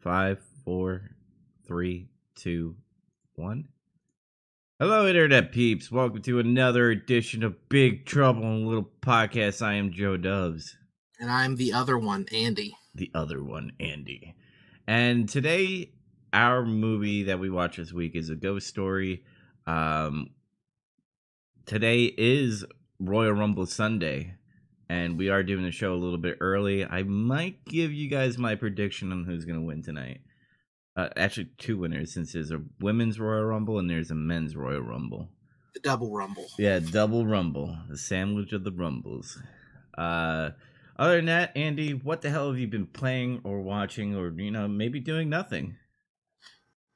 Five, four, three, two, one. Hello, Internet peeps. Welcome to another edition of Big Trouble in Little Podcast. I am Joe Doves. And I'm the other one, Andy. The other one, Andy. And today, our movie that we watch this week is a ghost story. Um, today is Royal Rumble Sunday, and we are doing the show a little bit early. I might give you guys my prediction on who's going to win tonight. Uh, actually, two winners since there's a women's Royal Rumble and there's a men's Royal Rumble. The double rumble. Yeah, double Rumble, the sandwich of the Rumbles. Uh, other than that, Andy, what the hell have you been playing or watching, or you know, maybe doing nothing?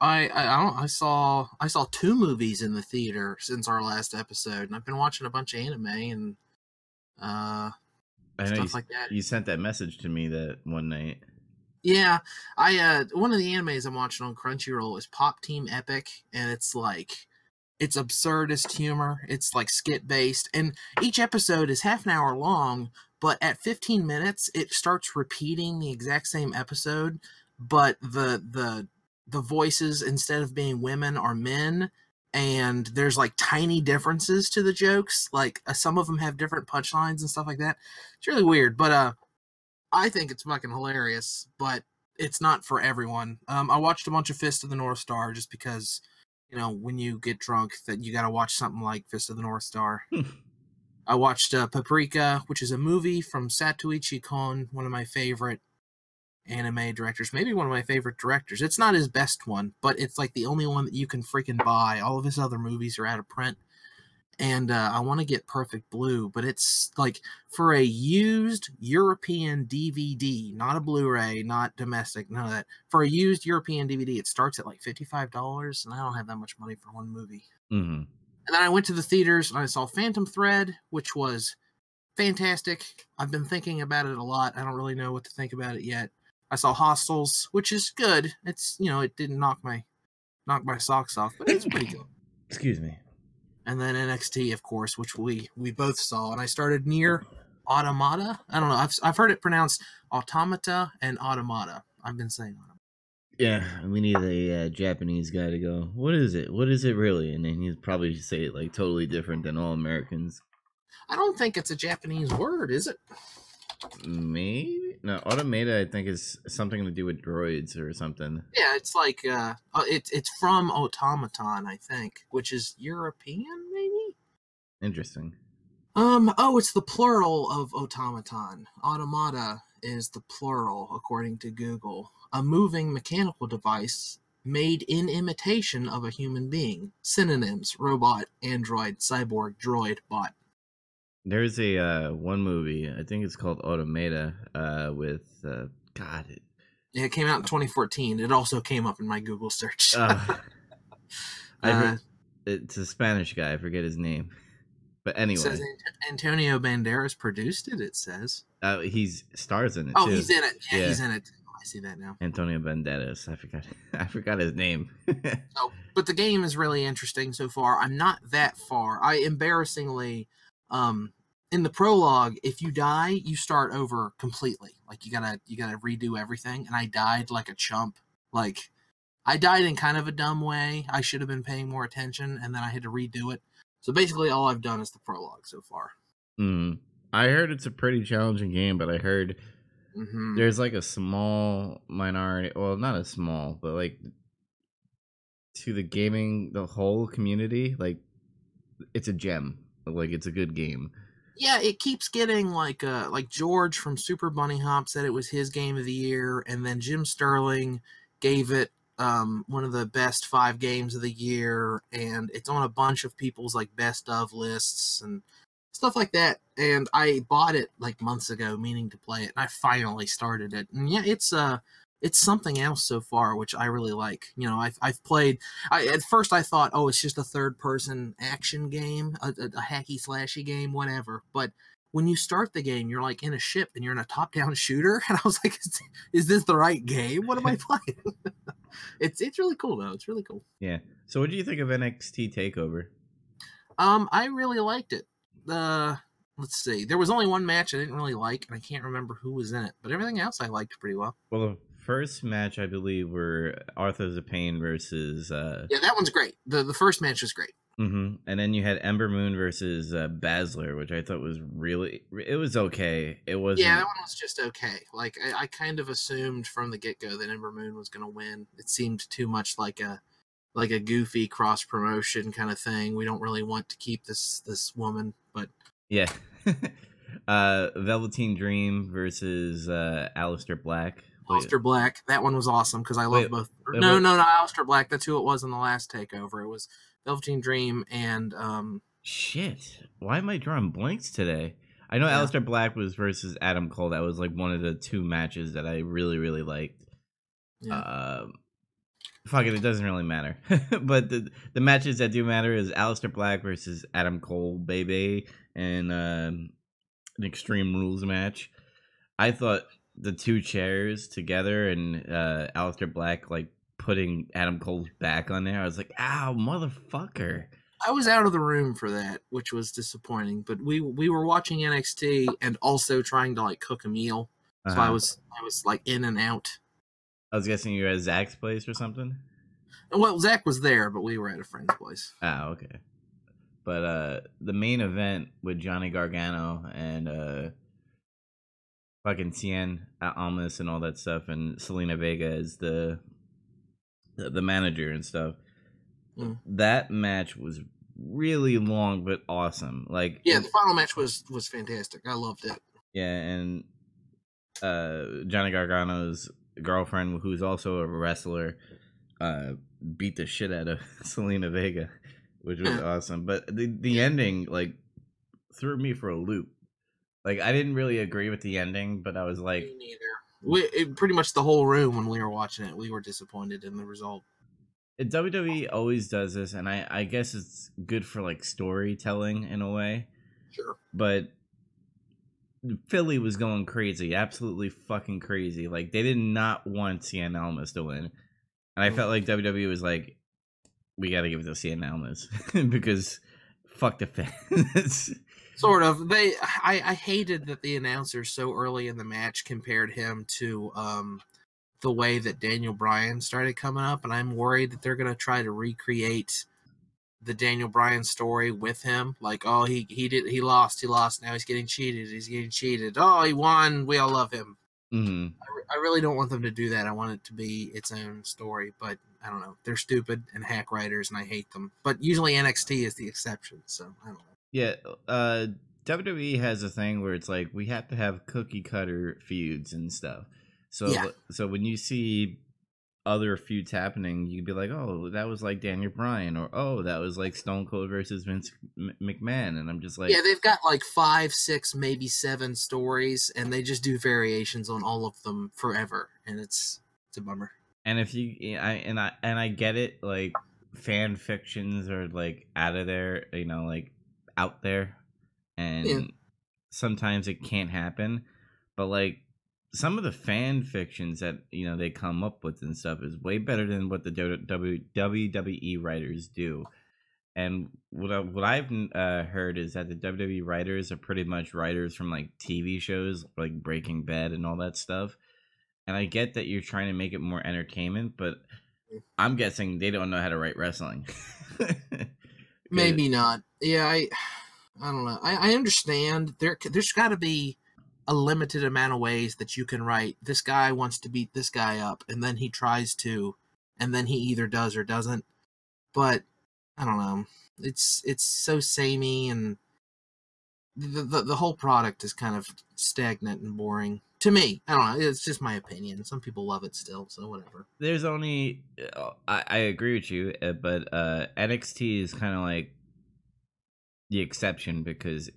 I I, I don't I saw I saw two movies in the theater since our last episode, and I've been watching a bunch of anime and uh I know stuff you, like that. you sent that message to me that one night. Yeah, I uh one of the animes I'm watching on Crunchyroll is Pop Team Epic, and it's like it's absurdist humor. It's like skit based, and each episode is half an hour long. But at 15 minutes, it starts repeating the exact same episode, but the the the voices instead of being women are men, and there's like tiny differences to the jokes. Like uh, some of them have different punchlines and stuff like that. It's really weird, but uh. I think it's fucking hilarious, but it's not for everyone. Um, I watched a bunch of Fist of the North Star just because, you know, when you get drunk, that you got to watch something like Fist of the North Star. I watched uh, Paprika, which is a movie from Satoshi Kon, one of my favorite anime directors, maybe one of my favorite directors. It's not his best one, but it's like the only one that you can freaking buy. All of his other movies are out of print and uh, I want to get Perfect Blue, but it's like for a used European DVD, not a Blu-ray, not domestic, none of that. For a used European DVD, it starts at like fifty-five dollars, and I don't have that much money for one movie. hmm And then I went to the theaters and I saw Phantom Thread, which was fantastic. I've been thinking about it a lot. I don't really know what to think about it yet. I saw Hostiles, which is good. It's you know it didn't knock my knock my socks off, but it's pretty good Excuse me. and then NXT, of course, which we we both saw. And I started NieR Automata. I don't know. I've I've heard it pronounced Automata and Automata. I've been saying Automata. Yeah, we need a uh, Japanese guy to go. What is it? What is it really? And then he'd probably say it like totally different than all Americans. I don't think it's a Japanese word, is it? Maybe no. Automata, I think, is something to do with droids or something. Yeah, it's like uh, uh it's it's from automaton, I think, which is European, maybe. Interesting. Um. Oh, it's the plural of automaton. Automata is the plural, according to Google. A moving mechanical device made in imitation of a human being. Synonyms: robot, android, cyborg, droid, bot. There's a uh, one movie. I think it's called Automata. Uh, with uh, God. It, Yeah, It came out in 2014. It also came up in my Google search. uh, I Uh, it's a Spanish guy. I forget his name. But It anyway, says Antonio Banderas produced it. It says. uh, he's stars in it Oh, too. he's in it. Yeah, Yeah. he's in it. I see that now. Antonio Banderas. I forgot. I forgot his name. Oh, but the game is really interesting so far. I'm not that far. I embarrassingly, um, in the prologue, if you die, you start over completely. Like you gotta you gotta redo everything. And I died like a chump. Like I died in kind of a dumb way. I should have been paying more attention, and then I had to redo it. So basically, all I've done is the prologue so far. Mm. I heard it's a pretty challenging game, but I heard hmm there's like a small minority. Well, not a small, but like to the gaming, the whole community, like it's a gem. Like it's a good game. Yeah, it keeps getting like uh like George from Super Bunny Hop said it was his game of the year, and then Jim Sterling gave it um one of the best five games of the year, and it's on a bunch of people's like best of lists and stuff like that. And I bought it like months ago, meaning to play it, and I finally started it. And yeah, it's uh it's something else so far, which I really like. You know, I've I've played. I at first I thought, oh, it's just a third person action game, a, a, a hacky slashy game, whatever. But when you start the game, you're like in a ship and you're in a top down shooter, and I was like, is, is this the right game? What am I playing? it's it's really cool though. It's really cool. Yeah. So, what do you think of NXT Takeover? Um, I really liked it. Uh, let's see. There was only one match I didn't really like, and I can't remember who was in it, but everything else I liked pretty well. Well, the first match, I believe, were Authors of Pain versus. Uh, Yeah, that one's great. the The first match was great. hmm And then you had Ember Moon versus uh, Baszler, which I thought was really. It was okay. It was. Yeah, that one was just okay. Like I, I kind of assumed from the get go that Ember Moon was going to win. It seemed too much like a like a goofy cross promotion kind of thing. We don't really want to keep this this woman, but Yeah. uh, Velveteen Dream versus uh, Aleister Black. Wait, Aleister Black. That one was awesome because I love Wait, both. no, wait. no, no, Aleister Black. That's who it was in the last takeover. It was Velveteen Dream and um. Shit. Why am I drawing blanks today? I know Yeah. Aleister Black was versus Adam Cole. That was like one of the two matches that I really, really liked. Yeah. Um, fuck it, it doesn't really matter. but the the matches that do matter is Aleister Black versus Adam Cole, baby, and um, an Extreme Rules match. I thought the two chairs together and uh, Aleister Black like putting Adam Cole's back on there. I was like, ow, motherfucker. I was out of the room for that, which was disappointing. But we we were watching NXT and also trying to like cook a meal, so I Uh-huh. was I was like in and out. I was guessing you were at Zach's place or something. Well, Zach was there, but we were at a friend's place. Oh, okay. But uh the main event with Johnny Gargano and uh fucking Cien Almas and all that stuff and Zelina Vega is the the, the manager and stuff. Mm. That match was really long but awesome. Like Yeah, the final match was was fantastic. I loved it. yeah, and uh Johnny Gargano's girlfriend who's also a wrestler uh beat the shit out of Zelina Vega, which was awesome. But the the ending like threw me for a loop. Like I didn't really agree with the ending, but I was like Me neither. We it, pretty much the whole room when we were watching it, we were disappointed in the result. it- WWE always does this and I I guess it's good for like storytelling in a way. Sure. but Philly was going crazy, absolutely fucking crazy. Like they did not want Cien Almas to win, and I felt like WWE was like, "We got to give it to Cien Almas because fuck the fans." Sort of. They I, I hated that the announcers so early in the match compared him to um the way that Daniel Bryan started coming up, and I'm worried that they're gonna try to recreate the Daniel Bryan story with him. Like, oh he he did he lost, he lost, now he's getting cheated, he's getting cheated. Oh he won, we all love him. hmm I, re- I really don't want them to do that. I want it to be its own story, but I don't know. They're stupid and hack writers, and I hate them. But usually NXT is the exception, so I don't know. Yeah, uh, WWE has a thing where it's like we have to have cookie cutter feuds and stuff. So, Yeah. so when you see other feuds happening, you'd be like, "Oh, that was like Daniel Bryan," or "Oh, that was like Stone Cold versus Vince McMahon," and I'm just like, yeah, they've got like five, six, maybe seven stories, and they just do variations on all of them forever, and it's it's a bummer. And if you, I and I and I get it, like fan fictions are like out of there, you know, like out there, and Yeah. sometimes it can't happen. But like some of the fan fictions that you know they come up with and stuff is way better than what the WWE writers do. And what I, what I've uh, heard is that the WWE writers are pretty much writers from like TV shows like Breaking Bad and all that stuff. And I get that you're trying to make it more entertainment, but I'm guessing they don't know how to write wrestling. Maybe not. Yeah, I I don't know. I, I understand there. There's got to be a limited amount of ways that you can write. This guy wants to beat this guy up, and then he tries to, and then he either does or doesn't. But I don't know. It's it's so samey, and the the, the whole product is kind of stagnant and boring to me. I don't know. It's just my opinion. Some people love it still, so whatever. There's only uh, I, I agree with you, uh, but uh, NXT is kind of like the exception because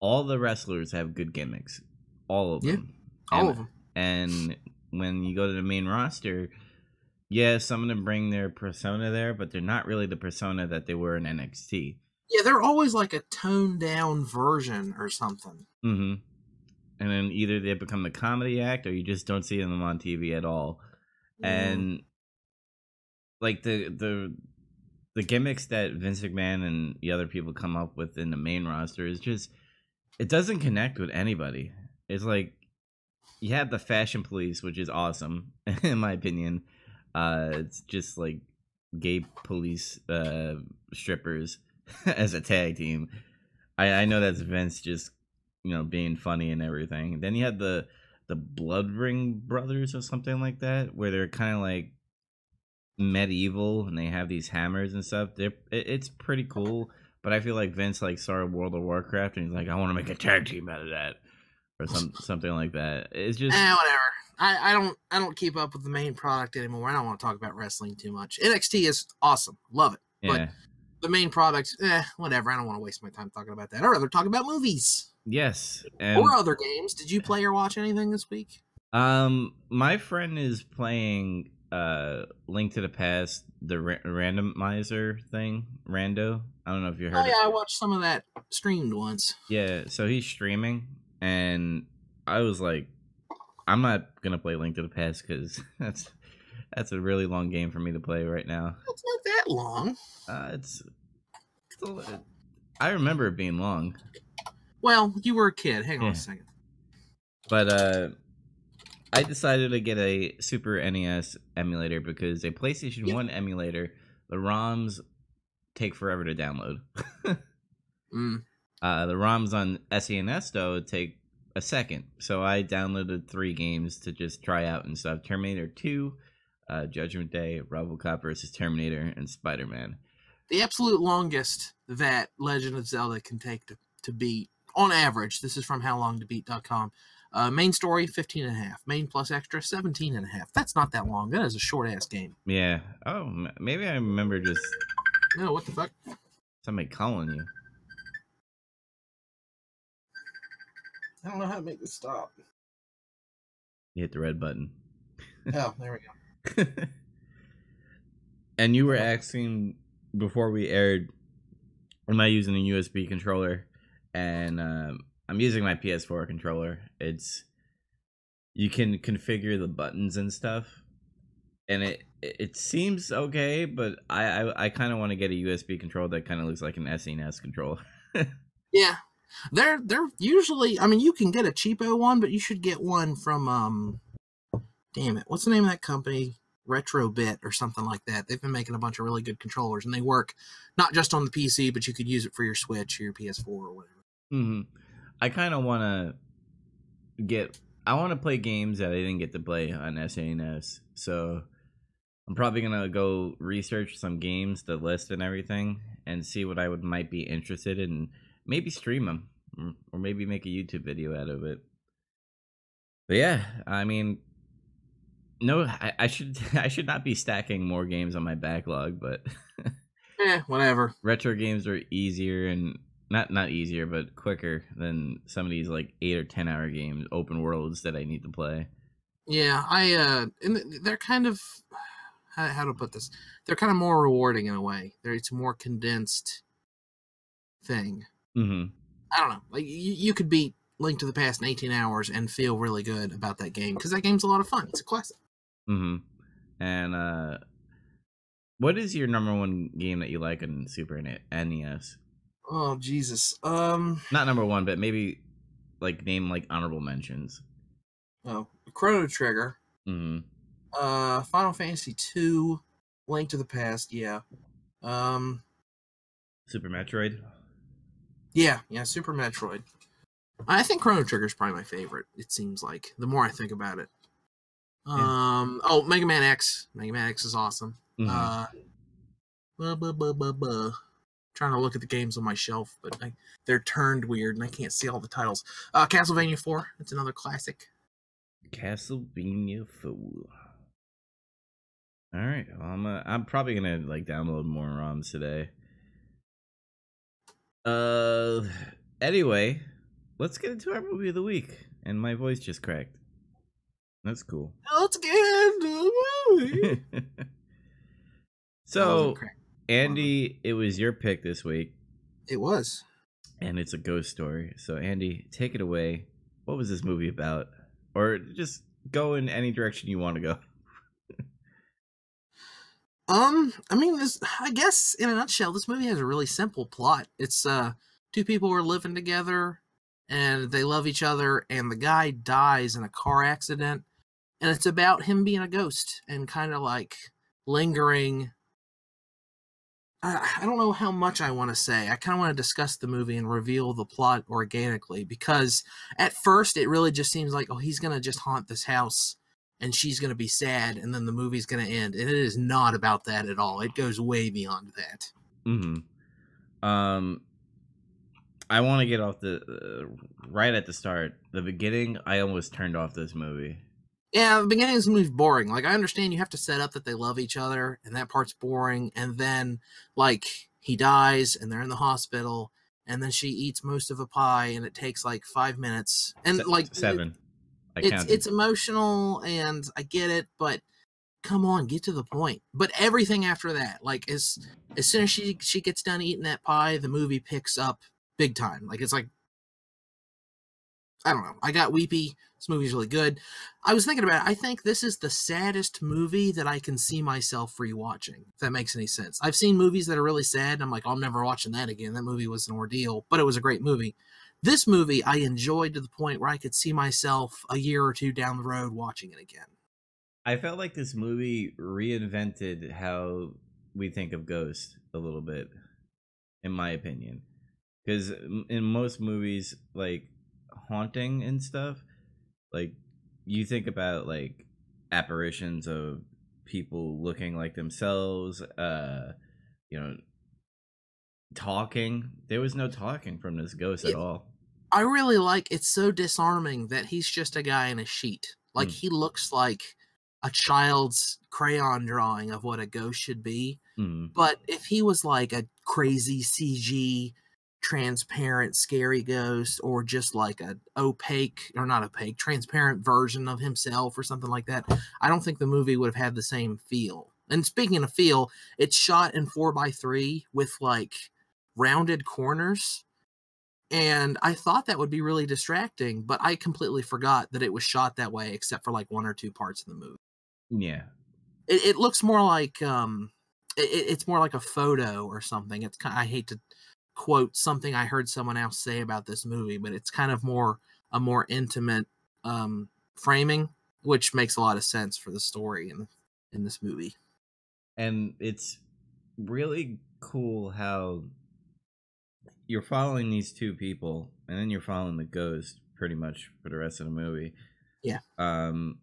all the wrestlers have good gimmicks, all of Yeah, them, All and, of them. And when you go to the main roster, yeah, some of them bring their persona there, but they're not really the persona that they were in NXT. Yeah, they're always like a toned down version or something. hmm And then either they become the comedy act, or you just don't see them on TV at all. And like the the the gimmicks that Vince McMahon and the other people come up with in the main roster is just it doesn't connect with anybody. It's like you have the fashion police, which is awesome in my opinion. Uh, it's just like gay police uh, strippers as a tag team. I, I know that's Vince just you know being funny and everything. Then you had the the Bludgeon brothers or something like that, where they're kind of like medieval and they have these hammers and stuff. They're it, it's pretty cool. But I feel like Vince like started World of Warcraft and he's like, I want to make a tag team out of that, or some something like that. It's just Eh, whatever. I, I don't I don't keep up with the main product anymore. I don't want to talk about wrestling too much. NXT is awesome, love it. yeah. The main product, eh, whatever. I don't want to waste my time talking about that. I'd rather talk about movies Yes, and or other games. Did you play or watch anything this week? um, my friend is playing uh Link to the Past, the ra- randomizer thing, Rando. I don't know if you heard. Oh it. yeah, I watched some of that streamed once. Yeah, so he's streaming, and I was like, I'm not gonna play Link to the Past because that's that's a really long game for me to play right now. It's not that long. Uh, it's, it's a I remember it being long, Well, you were a kid. Hang on a second. but uh, I decided to get a Super NES emulator because a PlayStation Yeah. One emulator, the ROMs take forever to download. Mm. Uh, the ROMs on SNES though take a second, so I downloaded three games to just try out and stuff: Terminator Two, uh, Judgment Day, RoboCop versus Terminator, and Spider Man. The absolute longest that Legend of Zelda can take to, to beat, on average, this is from howlongtobeat.com. Uh, main story, 15 and a half. Main plus extra, 17 and a half. That's not that long. That is a short ass game. Yeah. Oh, maybe I remember just No, what the fuck? somebody calling you. I don't know how to make this stop. You hit the red button. Oh, there we go. and you were asking before we aired, am I using a USB controller? And um, I'm using my PS4 controller. It's you can configure the buttons and stuff, and it it seems okay, but I I, I kind of want to get a USB controller that kind of looks like an SNES controller. Yeah. They're they're usually I mean you can get a cheapo one, but you should get one from um damn it, what's the name of that company? Retrobit or something like that. They've been making a bunch of really good controllers and they work not just on the PC, but you could use it for your Switch or your PS4 or whatever. hmm I kind of want to get. I want to play games that I didn't get to play on SNES. So I'm probably gonna go research some games, the list and everything, and see what I would might be interested in. Maybe stream them, or- or maybe make a YouTube video out of it. But yeah, I mean, no, I, I should I should not be stacking more games on my backlog, but Eh, whatever. retro games are easier and not not easier but quicker than some of these like eight or ten hour games open worlds that i need to play Yeah, I uh and they're kind of how, how to put this? They're kind of more rewarding in a way. They're it's a more condensed thing. hmm I don't know. Like you, you could beat Link to the Past in 18 hours and feel really good about that game because that game's a lot of fun. It's a classic. hmm and uh what is your number one game that you like on super nes Oh Jesus. Um. not number one but maybe like name like honorable mentions Oh, Chrono Trigger. Mm-hmm. Uh, Final Fantasy two, Link to the Past. Yeah. Um. super metroid Yeah. Yeah. Super Metroid. I think Chrono Trigger is probably my favorite. It seems like the more I think about it. Um. Oh, Mega Man X. Mega Man X is awesome. Mhm. Uh. Buh, buh, buh, buh, buh. Trying to look at the games on my shelf, but I, they're turned weird and I can't see all the titles. Uh, Castlevania Four. It's another classic. Castlevania 4. All right, well, I'm uh, I'm probably gonna like download more ROMs today. Uh, anyway, let's get into our movie of the week. And my voice just cracked. That's cool. Let's get into the movie. so. Andy, it was your pick this week, it was. and it's a ghost story. So, Andy, take it away. What was this movie about? Or just go in any direction you want to go. Um, I mean, this. I guess in a nutshell, this movie has a really simple plot. It's uh, two people are living together, and they love each other and the guy dies in a car accident and it's about him being a ghost and kind of like lingering I, don't know how much I want to say. I kind of want to discuss the movie and reveal the plot organically because at first it really just seems like, oh, he's going to just haunt this house and she's going to be sad and then the movie's going to end. And it is not about that at all. It goes way beyond that. Mm-hmm. Um, I want to get off the uh, right at the start. The beginning, I almost turned off this movie. Yeah, the beginning of this movie's boring. Like I understand you have to set up that they love each other, and that part's boring. And then like he dies, and they're in the hospital, and then she eats most of a pie, and it takes like five minutes. And Se- like seven. I it's it's emotional, and I get it, but come on, get to the point. But everything after that, like as as soon as she she gets done eating that pie, the movie picks up big time. Like it's like I don't know. I got weepy. This movie's really good. I was thinking about it. I think this is the saddest movie that I can see myself rewatching. If that makes any sense. I've seen movies that are really sad, and I'm like, oh, I'm never watching that again. That movie was an ordeal, but it was a great movie. This movie I enjoyed to the point where I could see myself a year or two down the road watching it again. I felt like this movie reinvented how we think of Ghost a little bit, in my opinion. Because in most movies, like haunting and stuff, like you think about like apparitions of people looking like themselves, uh, you know, talking. There was no talking from this ghost at all. I really like it's so disarming that he's just a guy in a sheet. Like Mm. he looks like a child's crayon drawing of what a ghost should be. Mm. But if he was like a crazy CG transparent scary ghost or just like a opaque or not opaque transparent version of himself or something like that i don't think the movie would have had the same feel. And speaking of feel it's shot in 4 by 3 with like rounded corners and i thought that would be really distracting but i completely forgot that it was shot that way except for like one or two parts of the movie. Yeah. it, it looks more like um it, it- it's more like a photo or something. It's kind of, i hate to quote something i heard someone else say about this movie but it's kind of more a more intimate um framing which makes a lot of sense for the story in in this movie. And it's really cool how you're following these two people and then you're following the ghost pretty much for the rest of the movie. Yeah. um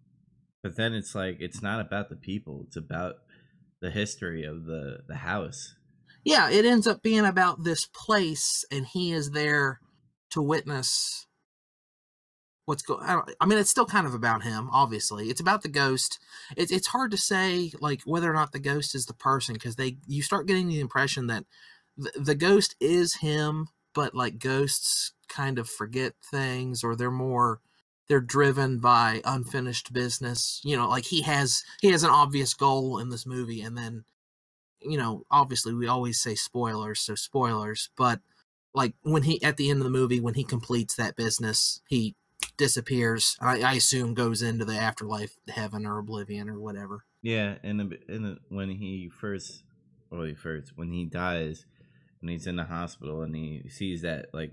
but then it's like it's not about the people it's about the history of the the house yeah it ends up being about this place and he is there to witness what's going I, I mean it's still kind of about him obviously. It's about the ghost. It's it's hard to say like whether or not the ghost is the person because they you start getting the impression that the, the ghost is him but like ghosts kind of forget things or they're more they're driven by unfinished business. You know like he has he has an obvious goal in this movie and then you know obviously we always say spoilers so spoilers but like when he at the end of the movie when he completes that business he disappears i, I assume goes into the afterlife heaven or oblivion or whatever. Yeah and the, and the, when he first well he first when he dies and he's in the hospital and he sees that like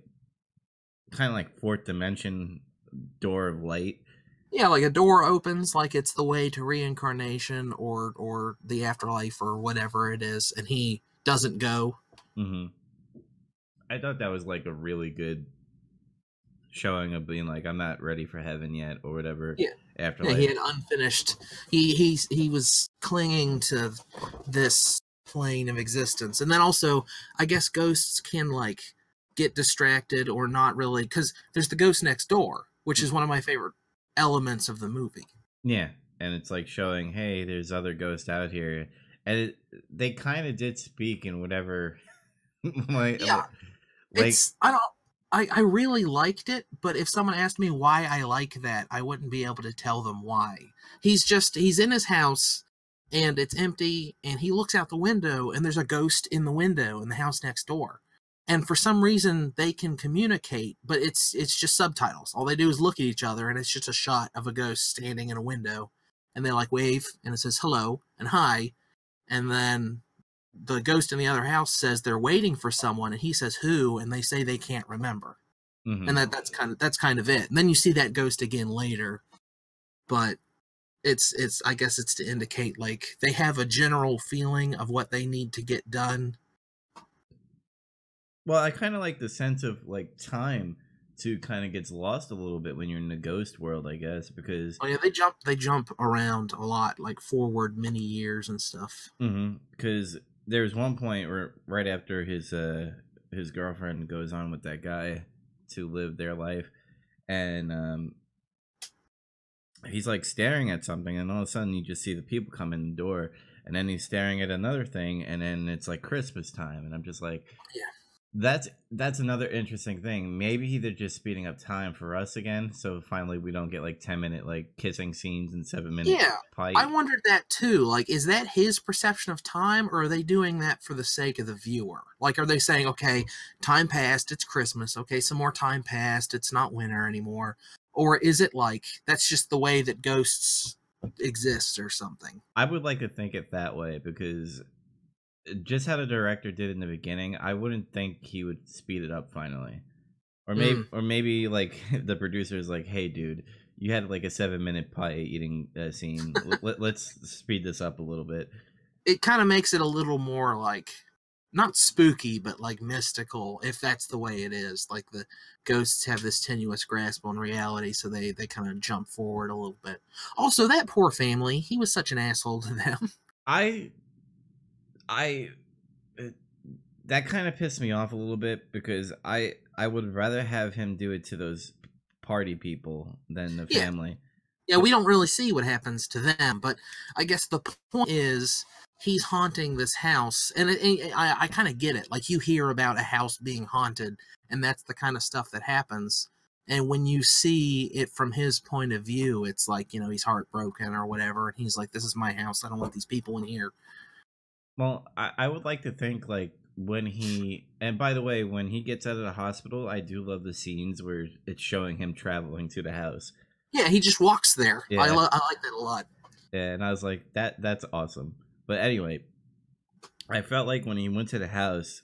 kind of like fourth dimension door of light yeah like a door opens like it's the way to reincarnation or or the afterlife or whatever it is and he doesn't go hmm I thought that was like a really good showing of being like I'm not ready for heaven yet or whatever. Yeah. After yeah, he had unfinished he he he was clinging to this plane of existence and then also i guess ghosts can like get distracted or not really because there's the ghost next door which is one of my favorite elements of the movie. Yeah, and it's like showing hey, there's other ghosts out here, and it, they kind of did speak in whatever. like, Yeah, like it's i don't I, I really liked it but if someone asked me why i like that i wouldn't be able to tell them why. He's just he's in his house and it's empty and he looks out the window and there's a ghost in the window in the house next door and for some reason they can communicate but it's it's just subtitles all they do is look at each other and it's just a shot of a ghost standing in a window and they like wave and it says hello and hi and then the ghost in the other house says they're waiting for someone and he says who and they say they can't remember Mhm. and that that's kind of that's kind of it. And then you see that ghost again later, but it's it's I guess it's to indicate like they have a general feeling of what they need to get done. Well, I kind of like the sense of like time too. Kind of gets lost a little bit when you're in the ghost world, I guess, because Oh yeah, they jump they jump around a lot, like forward many years and stuff. because there's one point where right after his uh his girlfriend goes on with that guy to live their life, and um he's like staring at something, and all of a sudden you just see the people come in the door, and then he's staring at another thing, and then it's like Christmas time, and I'm just like, Yeah. That's that's another interesting thing. Maybe they're just speeding up time for us again, so finally we don't get like ten minute like kissing scenes and seven minutes. Yeah, fight. I wondered that too. Like, is that his perception of time, or are they doing that for the sake of the viewer? Like, are they saying, okay, time passed, it's Christmas. Okay, some more time passed, it's not winter anymore. Or is it like that's just the way that ghosts exist or something? I would like to think it that way because just how the director did in the beginning, I wouldn't think he would speed it up finally. Or maybe or maybe like the producer's like, "Hey dude, you had like a 7-minute pie eating uh, scene. Let, let's speed this up a little bit." It kind of makes it a little more like not spooky, but like mystical, if that's the way it is. Like the ghosts have this tenuous grasp on reality, so they they kind of jump forward a little bit. Also, that poor family, he was such an asshole to them. I I it, that kind of pissed me off a little bit because I I would rather have him do it to those party people than the Yeah. family. yeah, we don't really see what happens to them, but I guess the point is he's haunting this house, and it, it- I, I kind of get it. Like you hear about a house being haunted, and that's the kind of stuff that happens. And when you see it from his point of view, it's like you know he's heartbroken or whatever, and he's like, "This is my house. I don't want these people in here." Well, I, I would like to think like when he and by the way, when he gets out of the hospital, I do love the scenes where it's showing him traveling to the house. Yeah, he just walks there. I, Yeah. lo- I like that a lot. Yeah, And I was like, that that's awesome. But anyway, I felt like when he went to the house,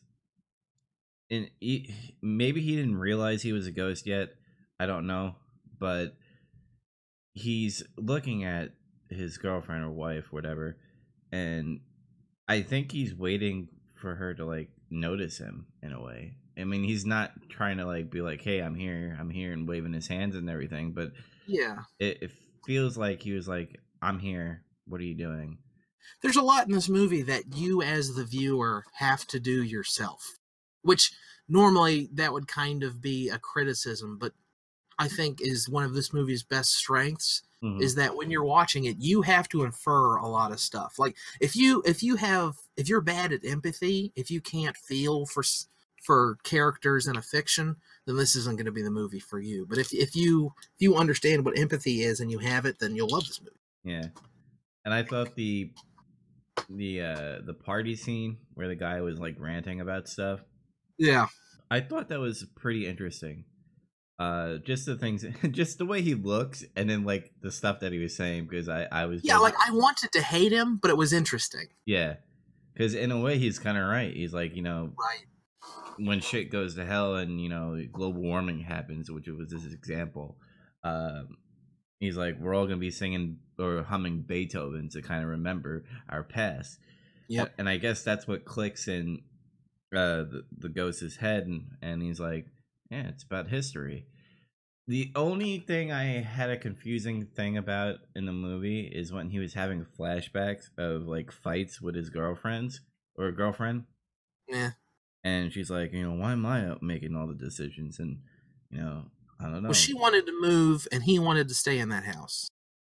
and he, maybe he didn't realize he was a ghost yet. I don't know, but he's looking at his girlfriend or wife, whatever, and I think he's waiting for her to like notice him in a way. I mean, he's not trying to like be like, "Hey, I'm here, I'm here," and waving his hands and everything, but Yeah, it, it feels like he was like, "I'm here. What are you doing?" there's a lot in this movie that you as the viewer have to do yourself which normally that would kind of be a criticism but i think is one of this movie's best strengths Mhm. is that when you're watching it you have to infer a lot of stuff like if you if you have if you're bad at empathy if you can't feel for for characters in a fiction then this isn't going to be the movie for you but if if you if you understand what empathy is and you have it then you'll love this movie Yeah, and I thought the the uh the party scene where the guy was like ranting about stuff. yeah I thought that was pretty interesting. Uh, just the things, just the way he looks, and then like the stuff that he was saying. Because I, I was, Yeah, like I wanted to hate him, but it was interesting. yeah, because in a way he's kind of right. He's like, you know, Right. when shit goes to hell and you know global warming happens, which was this example. Um, he's like, we're all gonna be singing or humming Beethoven to kind of remember our past. yeah and I guess that's what clicks in uh, the the ghost's head, and and he's like, yeah, it's about history. The only thing I had a confusing thing about in the movie is when he was having flashbacks of like fights with his girlfriends or a girlfriend Yeah. and she's like, you know, why am I making all the decisions? And you know, I don't know. Well, she wanted to move, and he wanted to stay in that house.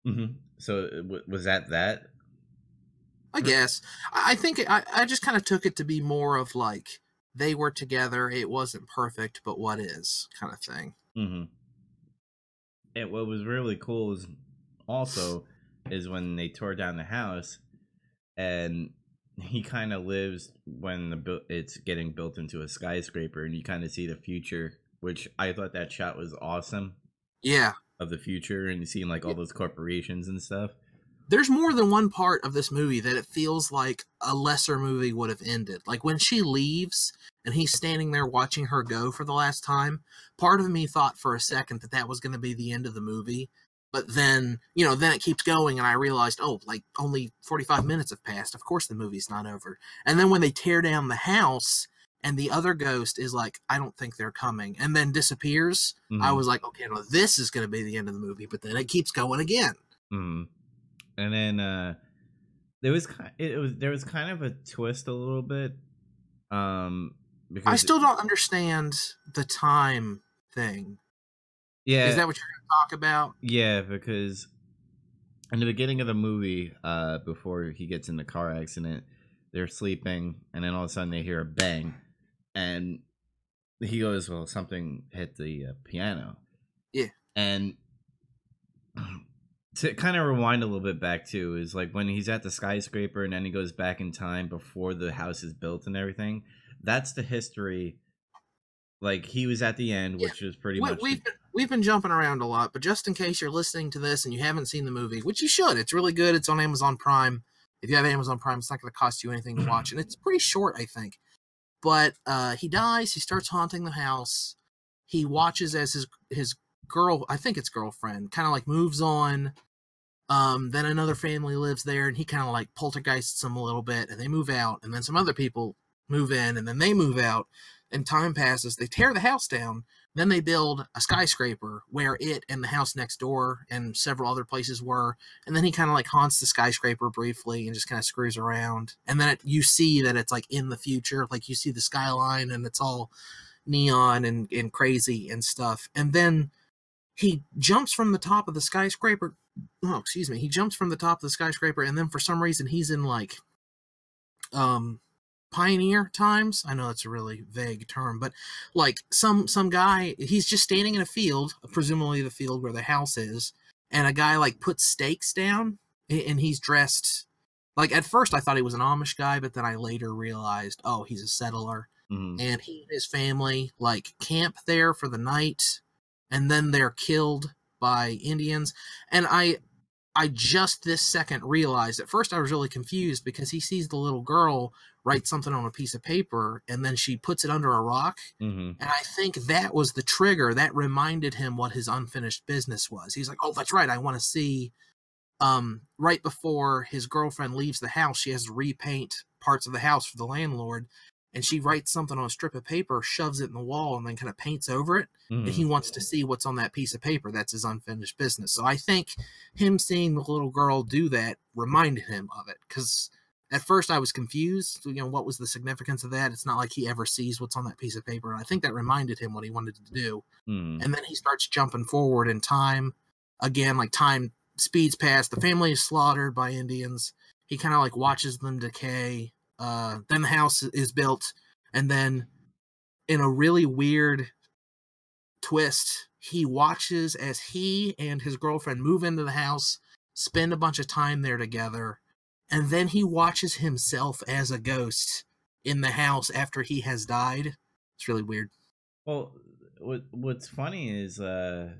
hmm So uh, w- was that that? I guess. I think I I just kind of took it to be more of like they were together. It wasn't perfect, but what is kind of thing. hmm And what was really cool is also is when they tore down the house, and he kind of lives when the bu- it's getting built into a skyscraper, and you kind of see the future, which I thought that shot was awesome Yeah. of the future, and you seeing like all those corporations and stuff. There's more than one part of this movie that it feels like a lesser movie would have ended. Like when she leaves and he's standing there watching her go for the last time, part of me thought for a second that that was going to be the end of the movie. But then, you know, then it keeps going and I realized, oh, like only 45 minutes have passed. Of course the movie's not over. And then when they tear down the house and the other ghost is like, I don't think they're coming, and then disappears, Mm-hmm. I was like, okay, no, this is going to be the end of the movie. But then it keeps going again. Mm. And then uh there was it was there was kind of a twist a little bit. Um because I still don't understand the time thing. yeah Is that what you're going to talk about? yeah because in the beginning of the movie uh before he gets in the car accident they're sleeping and then all of a sudden they hear a bang and he goes well something hit the uh, piano Yeah. and to kind of rewind a little bit back to is like when he's at the skyscraper and then he goes back in time before the house is built and everything that's the history like he was at the end Yeah. which is pretty We, much we've been, we've been jumping around a lot, but just in case you're listening to this and you haven't seen the movie, which you should, it's really good. It's on Amazon Prime. If you have Amazon Prime, it's not going to cost you anything to watch, and it's pretty short, I think. But uh, he dies. He starts haunting the house. He watches as his his girl, I think it's girlfriend, kind of like moves on. Um, then another family lives there, and he kind of like poltergeists them a little bit, and they move out, and then some other people move in, and then they move out, and time passes. They tear the house down. Then they build a skyscraper where it and the house next door and several other places were. And then he kind of like haunts the skyscraper briefly and just kind of screws around. And then it, you see that it's like in the future, like you see the skyline and it's all neon and, and crazy and stuff. And then he jumps from the top of the skyscraper. Oh, excuse me. He jumps from the top of the skyscraper and then for some reason he's in like um pioneer times i know that's a really vague term but like some some guy he's just standing in a field presumably the field where the house is and a guy like puts stakes down and he's dressed like at first i thought he was an amish guy but then i later realized oh he's a settler Mhm. and he and his family like camp there for the night and then they're killed by indians. And i i just this second realized at first i was really confused because he sees the little girl write something on a piece of paper and then she puts it under a rock. Mhm. and i think that was the trigger that reminded him what his unfinished business was. He's like oh that's right i want to see um right before his girlfriend leaves the house she has to repaint parts of the house for the landlord and she writes something on a strip of paper shoves it in the wall and then kind of paints over it and Mhm. he wants to see what's on that piece of paper. That's his unfinished business. So i think him seeing the little girl do that reminded him of it because at first i was confused you know what was the significance of that? It's not like he ever sees what's on that piece of paper and i think that reminded him what he wanted to do. Mhm. and then he starts jumping forward in time again like time speeds past. The family is slaughtered by indians. He kind of like watches them decay uh then the house is built and then in a really weird twist he watches as he and his girlfriend move into the house spend a bunch of time there together and then he watches himself as a ghost in the house after he has died. It's really weird. Well, what what's funny is uh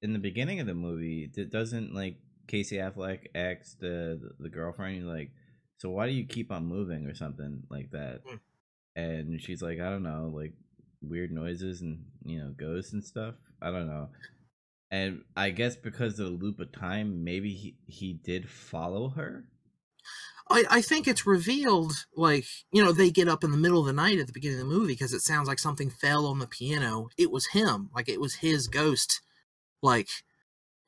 in the beginning of the movie, it doesn't like Casey Affleck ask the the girlfriend like, "So why do you keep on moving?" or something like that, Mm. and she's like, "I don't know, like weird noises and you know ghosts and stuff. I don't know." And I guess because of the loop of time, maybe he he did follow her. I, I think it's revealed like you know they get up in the middle of the night at the beginning of the movie because it sounds like something fell on the piano it was him like it was his ghost like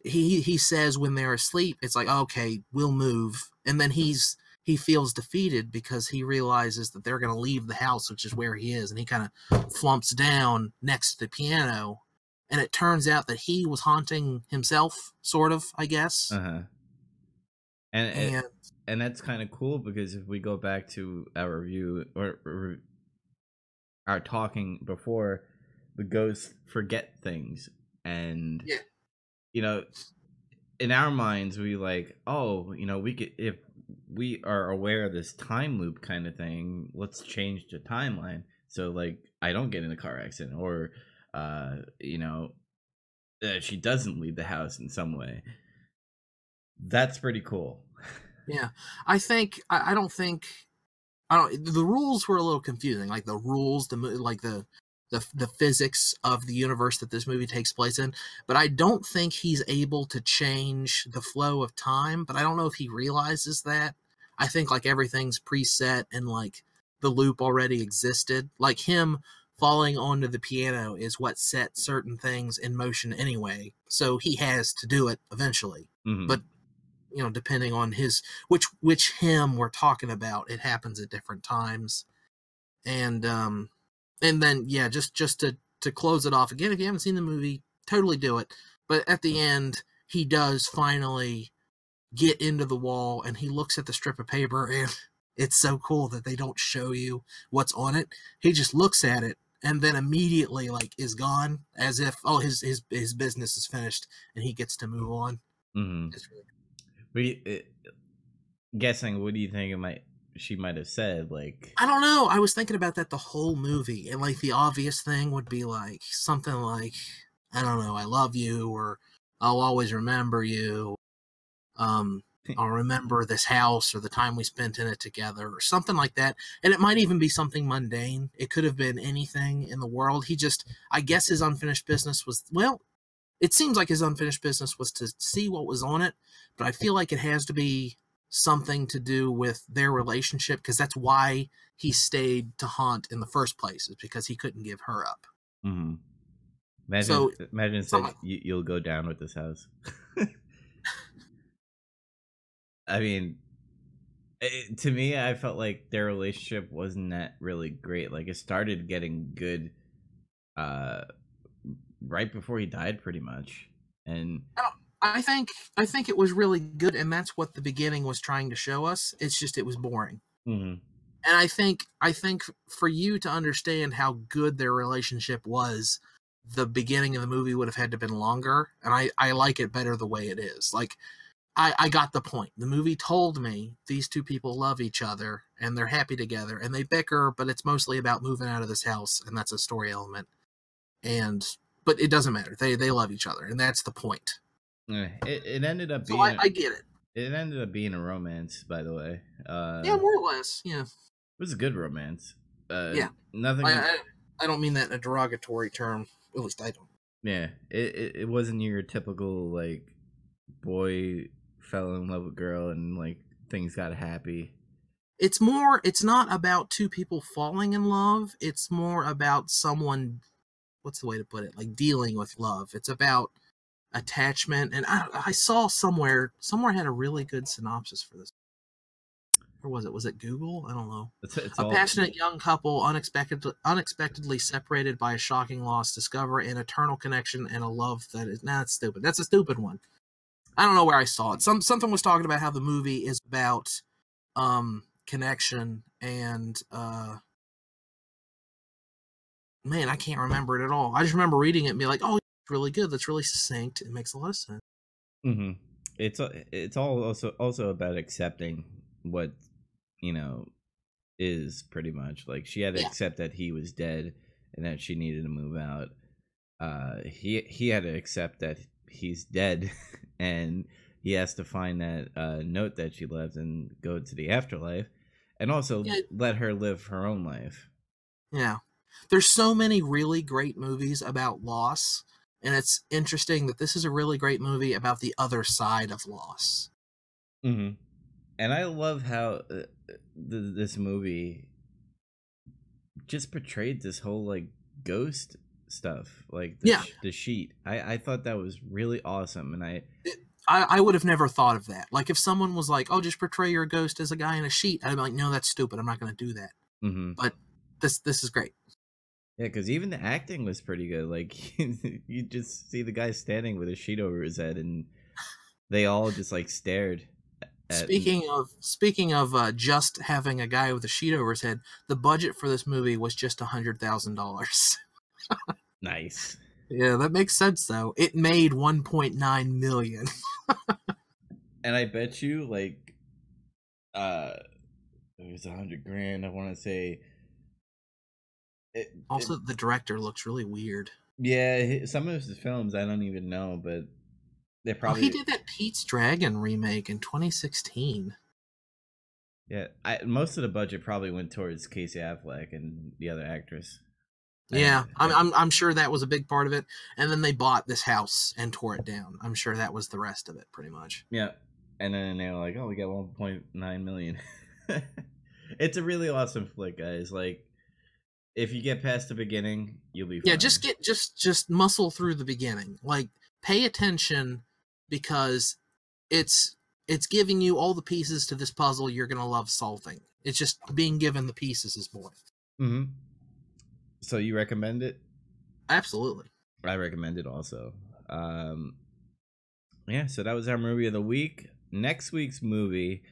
he he says when they're asleep it's like okay we'll move and then he's he feels defeated because he realizes that they're going to leave the house which is where he is and he kind of flumps down next to the piano and it turns out that he was haunting himself sort of i guess Uh huh. And it, and and that's kind of cool because if we go back to our review or, or our talking before, the ghosts forget things, and Yeah. you know, in our minds, we like, oh, you know, we could if we are aware of this time loop kind of thing, let's change the timeline so like I don't get in a car accident or, uh, you know, uh, she doesn't leave the house in some way. That's pretty cool. Yeah, I think I, I don't think I don't. The rules were a little confusing. Like the rules, the like the the the physics of the universe that this movie takes place in. But I don't think he's able to change the flow of time. But I don't know if he realizes that. I think like everything's preset and like the loop already existed. Like him falling onto the piano is what set certain things in motion anyway. So he has to do it eventually. Mhm. But you know, depending on his which which him we're talking about, it happens at different times. And um and then yeah, just just to to close it off again, if you haven't seen the movie, totally do it. But at the end, he does finally get into the wall and he looks at the strip of paper and it's so cool that they don't show you what's on it. He just looks at it and then immediately like is gone as if oh his his his business is finished and he gets to move on. Mhm. It's really do you, uh, guessing, what do you think it might she might have said? Like, I don't know. I was thinking about that the whole movie, and like the obvious thing would be like something like, I don't know, I love you, or I'll always remember you. Um, I'll remember this house or the time we spent in it together, or something like that. And it might even be something mundane. It could have been anything in the world. He just, I guess, his unfinished business was well. It seems like his unfinished business was to see what was on it, but I feel like it has to be something to do with their relationship because that's why he stayed to haunt in the first place is because he couldn't give her up mhm. imagine, So, imagine it said some- you, you'll go down with this house. I mean, it, to me, I felt like their relationship wasn't that really great. Like, it started getting good, uh, right before he died, pretty much, and i think i think it was really good and that's what the beginning was trying to show us it's just it was boring mhm. and i think i think for you to understand how good their relationship was the beginning of the movie would have had to been longer and i i like it better the way it is like I, I got the point. The movie told me these two people love each other and they're happy together and they bicker, but it's mostly about moving out of this house and that's a story element. And but it doesn't matter. They they love each other and that's the point. It, it ended up So being I, I get it. it ended up being a romance, by the way. Uh, Yeah, more or less. Yeah. it was a good romance. Uh, Yeah. nothing. I, I I don't mean that in a derogatory term. At least I don't. yeah, it, it it wasn't your typical like boy fell in love with girl and like things got happy. It's more it's not about two people falling in love. It's more about someone what's the way to put it? Like dealing with love. It's about attachment and I I saw somewhere somewhere had a really good synopsis for this. Or was it? Was it Google? I don't know. It's, it's A all passionate young couple, unexpectedly unexpectedly separated by a shocking loss, discover an eternal connection and a love that is. Nah, that's stupid. That's a stupid one. I don't know where I saw it. Some something was talking about how the movie is about um connection and uh man, I can't remember it at all. I just remember reading it and be like, oh, really good. That's really succinct. It makes a lot of sense. hmm It's it's all also also about accepting what you know is pretty much like she had to Yeah. accept that he was dead and that she needed to move out. Uh, he he had to accept that he's dead and he has to find that uh, note that she left and go to the afterlife and also Yeah. let her live her own life. Yeah. There's so many really great movies about loss, and it's interesting that this is a really great movie about the other side of loss. Mm-hmm. And I love how uh, th- this movie just portrayed this whole like ghost stuff, like the, Yeah. sh- the sheet. I I thought that was really awesome, and I I, I would have never thought of that. Like if someone was like, "Oh, just portray your ghost as a guy in a sheet," I'd be like, "No, that's stupid. I'm not going to do that." hmm But This this is great. Yeah, because even the acting was pretty good. Like you just see the guy standing with a sheet over his head, and they all just like stared. At, Speaking of speaking of uh, just having a guy with a sheet over his head, the budget for this movie was just a hundred thousand dollars. nice. Yeah, that makes sense though. It made 1.9 million. and I bet you like uh it was a hundred grand. I want to say. It, Also, it- the director looks really weird. yeah, some of his films I don't even know, but They Oh, probably he did that Pete's Dragon remake in 2016. yeah. I, most of the budget probably went towards Casey Affleck and the other actress. Yeah, I'm, I'm I'm sure that was a big part of it. And then they bought this house and tore it down. I'm sure that was the rest of it, pretty much. Yeah. And then they were like, oh, we got 1.9 million. it's a really awesome flick, guys. Like, if you get past the beginning, you'll be fine. Yeah, just get just just muscle through the beginning. Like pay attention because it's it's giving you all the pieces to this puzzle you're gonna love solving. It's just being given the pieces is boring. hmm So you recommend it? Absolutely. I recommend it also. Um, yeah, so that was our movie of the week. Next week's movie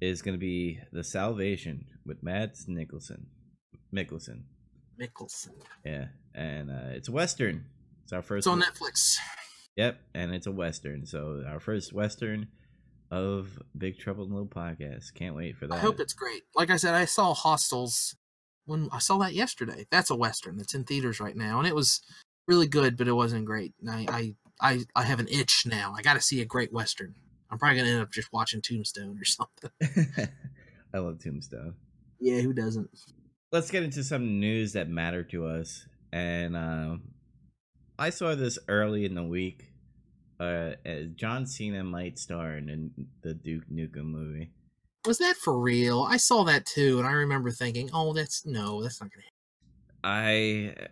is going to be The Salvation with Mads Nicholson. Mikkelsen. Mikkelsen. Yeah, and uh, it's a western. It's our first. It's on Netflix. Yep, and it's a western. So our first western of Big Trouble in Little Podcast. Can't wait for that. I hope it's great. Like I said, I saw Hostiles when I saw that yesterday. That's a western. that's in theaters right now, and it was really good, but it wasn't great. And I I I, I have an itch now. I got to see a great western. I'm probably gonna end up just watching Tombstone or something. I love Tombstone. Yeah, who doesn't? Let's get into some news that matter to us. And um, I saw this early in the week. Uh, John Cena might star in the Duke Nukem movie. Was that for real? I saw that too, and I remember thinking, "Oh, that's no, that's not gonna." Happen.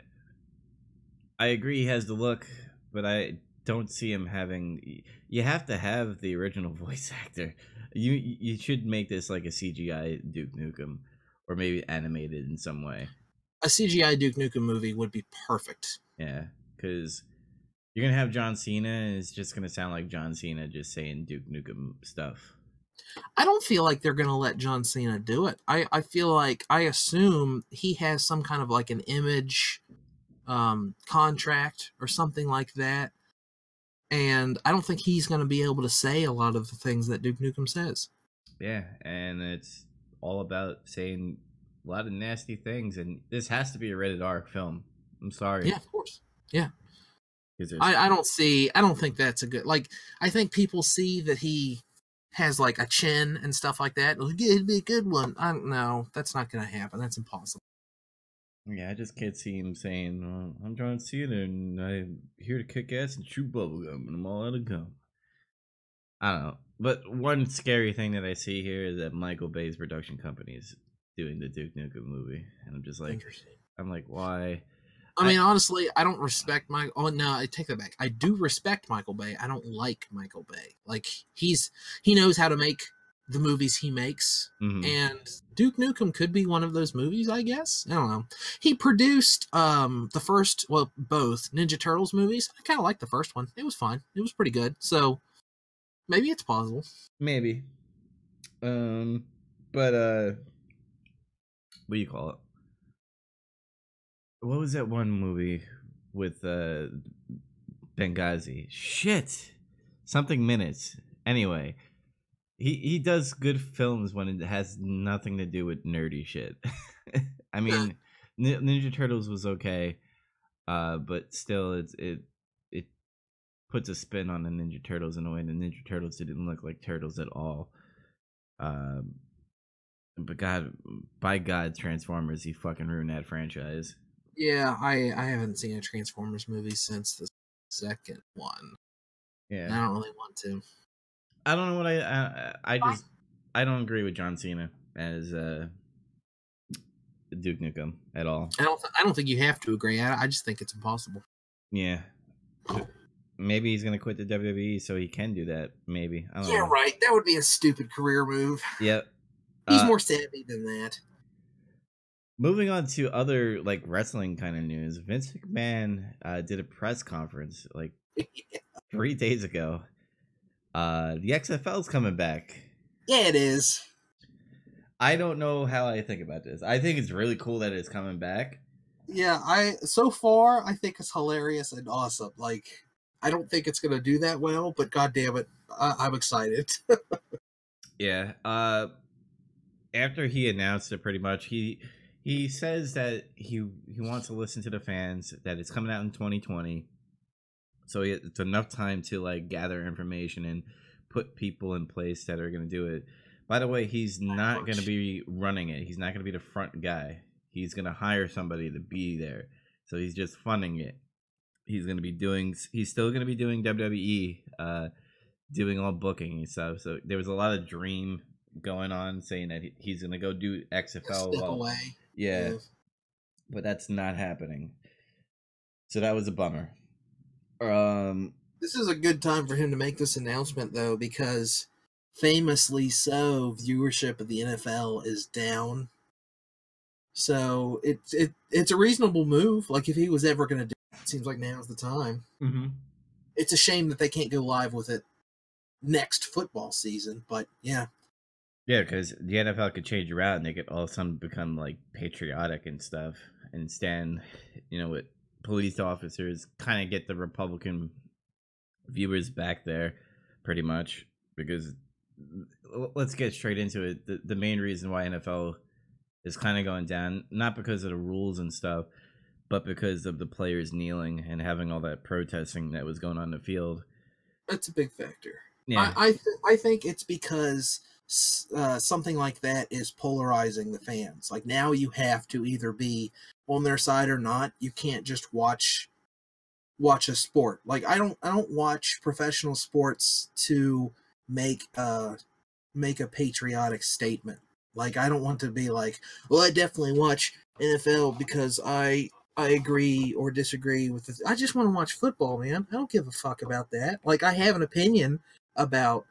I I agree he has the look, but I don't see him having. You have to have the original voice actor. You you should make this like a CGI Duke Nukem, or maybe animated in some way. A CGI Duke Nukem movie would be perfect. Yeah, because you're gonna have John Cena, and it's just gonna sound like John Cena just saying Duke Nukem stuff. I don't feel like they're gonna let John Cena do it. I I feel like I assume he has some kind of like an image um contract or something like that. And I don't think he's going to be able to say a lot of the things that Duke Nukem says. Yeah, and it's all about saying a lot of nasty things, and this has to be a rated R film. I'm sorry. Yeah, of course. there's- I, I don't see I don't think that's a good like I think people see that he has like a chin and stuff like that. It'd be a good one. I don't know. That's not gonna happen. That's impossible. yeah, I just can't see him saying, well, "I'm John Cena, and I'm here to kick ass and chew bubblegum, and I'm all out of gum." I don't know, but one scary thing that I see here is that Michael Bay's production company is doing the Duke Nukem movie, and I'm just like, I'm like, why? I I- mean, honestly, I don't respect Mike. Oh no, I take that back. I do respect Michael Bay. I don't like Michael Bay. Like he's he knows how to make the movies he makes, Mhm. and Duke Nukem could be one of those movies. I guess I don't know. He produced um the first, well, both Ninja Turtles movies. I kind of like the first one. It was fine. It was pretty good. So maybe it's possible. Maybe. Um, but uh, what do you call it? What was that one movie with uh Benghazi? Shit, something minutes. Anyway, he he does good films when it has nothing to do with nerdy shit. I mean, Ninja Turtles was okay, uh, but still, it's it it puts a spin on the Ninja Turtles in a way the Ninja Turtles didn't look like turtles at all. Um, but God, by God, Transformers, he fucking ruined that franchise. Yeah, I I haven't seen a Transformers movie since the second one. Yeah, and I don't really want to. I don't know what I I, I just I don't agree with John Cena as uh Duke Nukem at all. I don't. Th- I don't think you have to agree. I, I just think it's impossible. Yeah. Maybe he's gonna quit the WWE so he can do that. Maybe. I don't Yeah, know. right. That would be a stupid career move. Yep. He's Uh, more savvy than that. Moving on to other like wrestling kind of news, Vince McMahon uh, did a press conference like three days ago. Uh, the XFL's coming back. yeah, it is. I don't know how I think about this. I think it's really cool that it's coming back. Yeah, I so far I think it's hilarious and awesome. Like, I don't think it's gonna do that well, but god damn it, I, I'm excited. Yeah. Uh, after he announced it, pretty much he he says that he he wants to listen to the fans. That it's coming out in 2020. so it's enough time to like gather information and put people in place that are going to do it. By the way, he's not going to be running it. He's not going to be the front guy. He's going to hire somebody to be there. So he's just funding it. He's going to be doing. He's still going to be doing WWE, uh, doing all booking and stuff. So there was a lot of dream going on, saying that he's going to go do XFL. Step away. Yeah, yeah, but that's not happening. So that was a bummer. Um, this is a good time for him to make this announcement, though, because famously so, viewership of the NFL is down. So it's it it's a reasonable move. Like if he was ever going to do, it, it seems like now's the time. Mm-hmm. It's a shame that they can't go live with it next football season, but yeah. Yeah, because the NFL could change around and they could all of a sudden become like patriotic and stuff and stand, you know, with police officers, kind of get the Republican viewers back there, pretty much. Because let's get straight into it. The, the main reason why NFL is kind of going down, not because of the rules and stuff, but because of the players kneeling and having all that protesting that was going on in the field. That's a big factor. Yeah, I I, th- I think it's because uh, something like that is polarizing the fans. Like now, you have to either be on their side or not. You can't just watch watch a sport. Like I don't I don't watch professional sports to make uh make a patriotic statement. Like I don't want to be like, well, I definitely watch NFL because I I agree or disagree with it. I just want to watch football, man. I don't give a fuck about that. Like I have an opinion about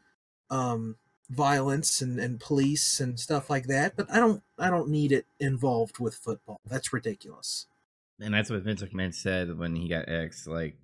um violence and, and police and stuff like that, but I don't I don't need it involved with football. That's ridiculous. And that's what Vince McMahon said when he got asked, like,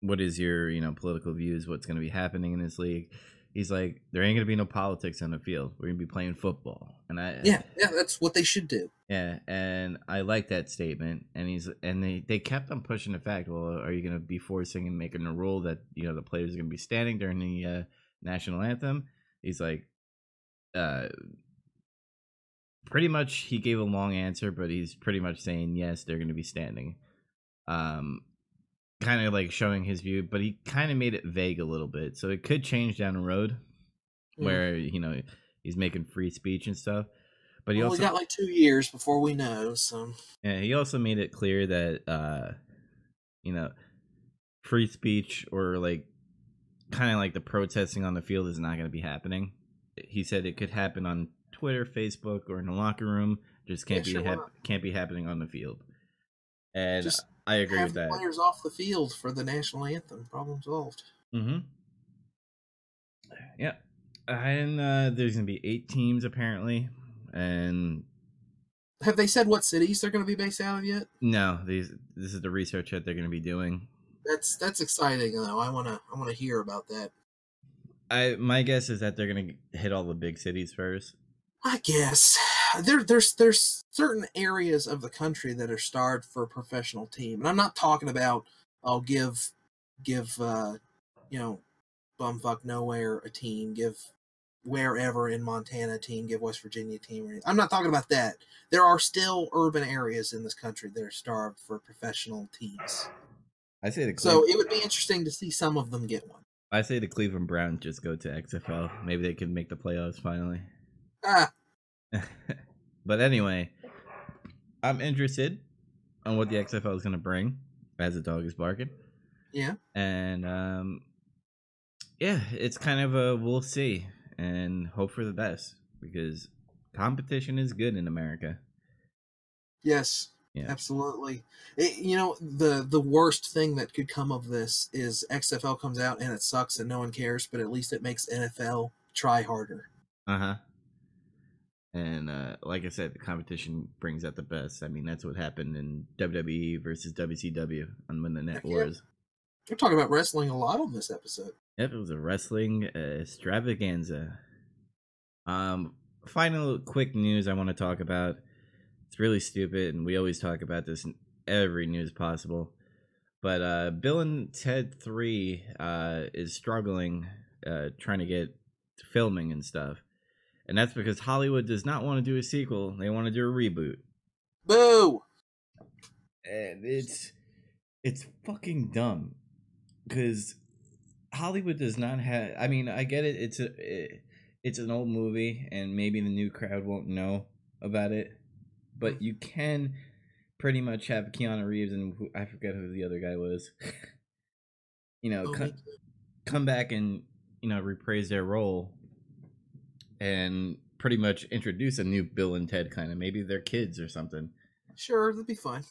what is your, you know, political views, what's gonna be happening in this league? He's like, there ain't gonna be no politics on the field. We're gonna be playing football, and I yeah yeah that's what they should do. Yeah, and I like that statement. And he's and they they kept on pushing the fact. Well, are you gonna be forcing and making a rule that you know the players are gonna be standing during the uh, national anthem? He's like, uh, pretty much he gave a long answer, but he's pretty much saying yes, they're gonna be standing. Um, kind of like showing his view, but he kind of made it vague a little bit. So it could change down the road where, you know, he's making free speech and stuff. But he well, also got like two years before we know. So yeah, he also made it clear that uh, you know, free speech or like kind of like the protesting on the field is not going to be happening. He said it could happen on Twitter, Facebook, or in the locker room. Just can't yeah, be sure can't be happening on the field. And just I agree with that. Players off the field for the national anthem. Problem solved. Mm-hmm. Yeah, and uh, there's gonna be eight teams apparently, and have they said what cities they're gonna be based out of yet? No, these this is the research that they're gonna be doing. That's that's exciting though. I wanna I wanna hear about that. I my guess is that they're gonna hit all the big cities first. I guess there there's there's certain areas of the country that are starved for a professional team, and I'm not talking about I'll give give uh, you know bumfuck nowhere a team, give wherever in Montana a team, give West Virginia a team. I'm not talking about that. There are still urban areas in this country that are starved for professional teams. I say the so it would be interesting to see some of them get one. I say the Cleveland Browns just go to XFL. Maybe they can make the playoffs finally. Ah, but anyway, I'm interested on what the XFL is going to bring as the dog is barking. Yeah. And um yeah, it's kind of a we'll see and hope for the best because competition is good in America. Yes. Yeah. Absolutely. It, you know, the the worst thing that could come of this is XFL comes out and it sucks and no one cares, but at least it makes NFL try harder. Uh-huh and uh, like I said, the competition brings out the best. I mean, that's what happened in WWE versus WCW on When the Net. Wars. We're talking about wrestling a lot on this episode. Yep, it was a wrestling uh, extravaganza. Um, final quick news I want to talk about. It's really stupid, and we always talk about this in every news possible. But uh, Bill and Ted Three uh, is struggling, uh, trying to get filming and stuff and that's because Hollywood does not want to do a sequel; they want to do a reboot. Boo! And it's it's fucking dumb. because Hollywood does not have. I mean, I get it. It's a it, it's an old movie, and maybe the new crowd won't know about it, but you can pretty much have Keanu Reeves and who, I forget who the other guy was. you know, Oh, co- me- come back and you know reprise their role, and pretty much introduce a new Bill and Ted kind of maybe they're kids or something. Sure, that'd be fine.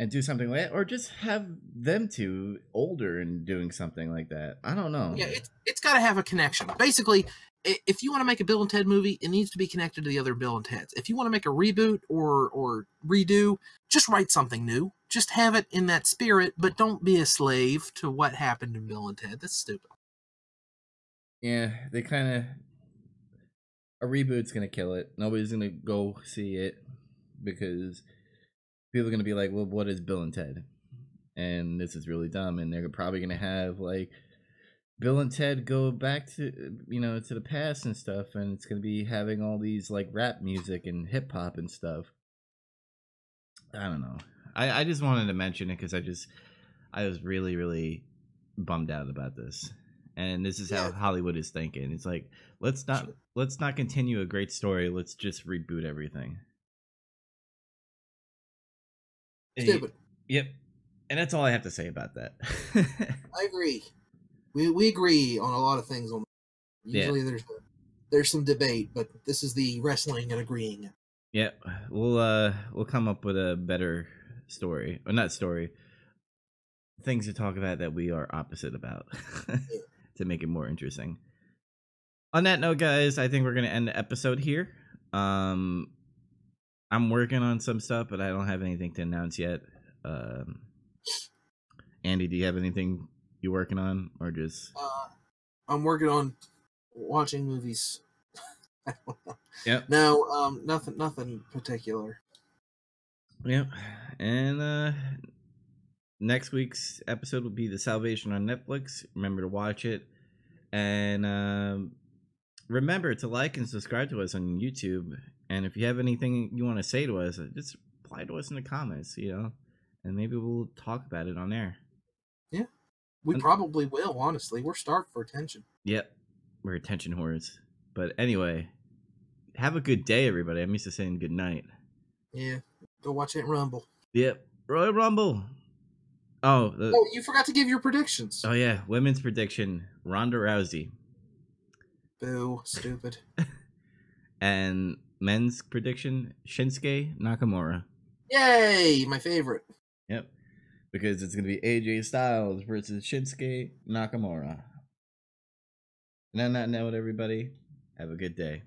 and do something like that, or just have them two older and doing something like that. I don't know. Yeah, it's it's got to have a connection. Basically, if you want to make a Bill and Ted movie, it needs to be connected to the other Bill and Teds. If you want to make a reboot or or redo, just write something new. Just have it in that spirit, but don't be a slave to what happened in Bill and Ted. That's stupid. Yeah, they kind of a reboot's gonna kill it. Nobody's gonna go see it because people are gonna be like, "Well, what is Bill and Ted?" And this is really dumb. And they're probably gonna have like Bill and Ted go back to you know to the past and stuff, and it's gonna be having all these like rap music and hip hop and stuff. I don't know. I I just wanted to mention it because I just I was really really bummed out about this and this is how Yeah. hollywood is thinking it's like let's not let's not continue a great story let's just reboot everything Stupid. yep and that's all i have to say about that I agree. We we agree on a lot of things. On Yeah. usually there's there's some debate, but this is the wrestling and agreeing. yep we'll uh we'll come up with a better story or not story things to talk about that we are opposite about to make it more interesting on that note guys i think we're gonna end the episode here um i'm working on some stuff but i don't have anything to announce yet um andy do you have anything you're working on or just Uh, I'm working on watching movies. I don't know. Yep. No, um, nothing, nothing particular. Yep. And uh next week's episode will be The Salvation on Netflix. Remember to watch it. And um remember to like and subscribe to us on YouTube. And if you have anything you want to say to us, just reply to us in the comments, you know. And maybe we'll talk about it on air. Yeah. We And- probably will. Honestly, we're starved for attention. Yep. We're attention whores. But anyway, have a good day, everybody. I'm used to saying good night. Yeah, go watch that Rumble. Yep. Royal Rumble. Oh, the, Oh, you forgot to give your predictions. Oh yeah, women's prediction: Ronda Rousey, Boo, stupid. and men's prediction: Shinsuke Nakamura. Yay, my favorite. Yep, because it's gonna be AJ Styles versus Shinsuke Nakamura. And on that note, everybody, have a good day.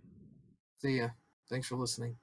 See ya. Thanks for listening.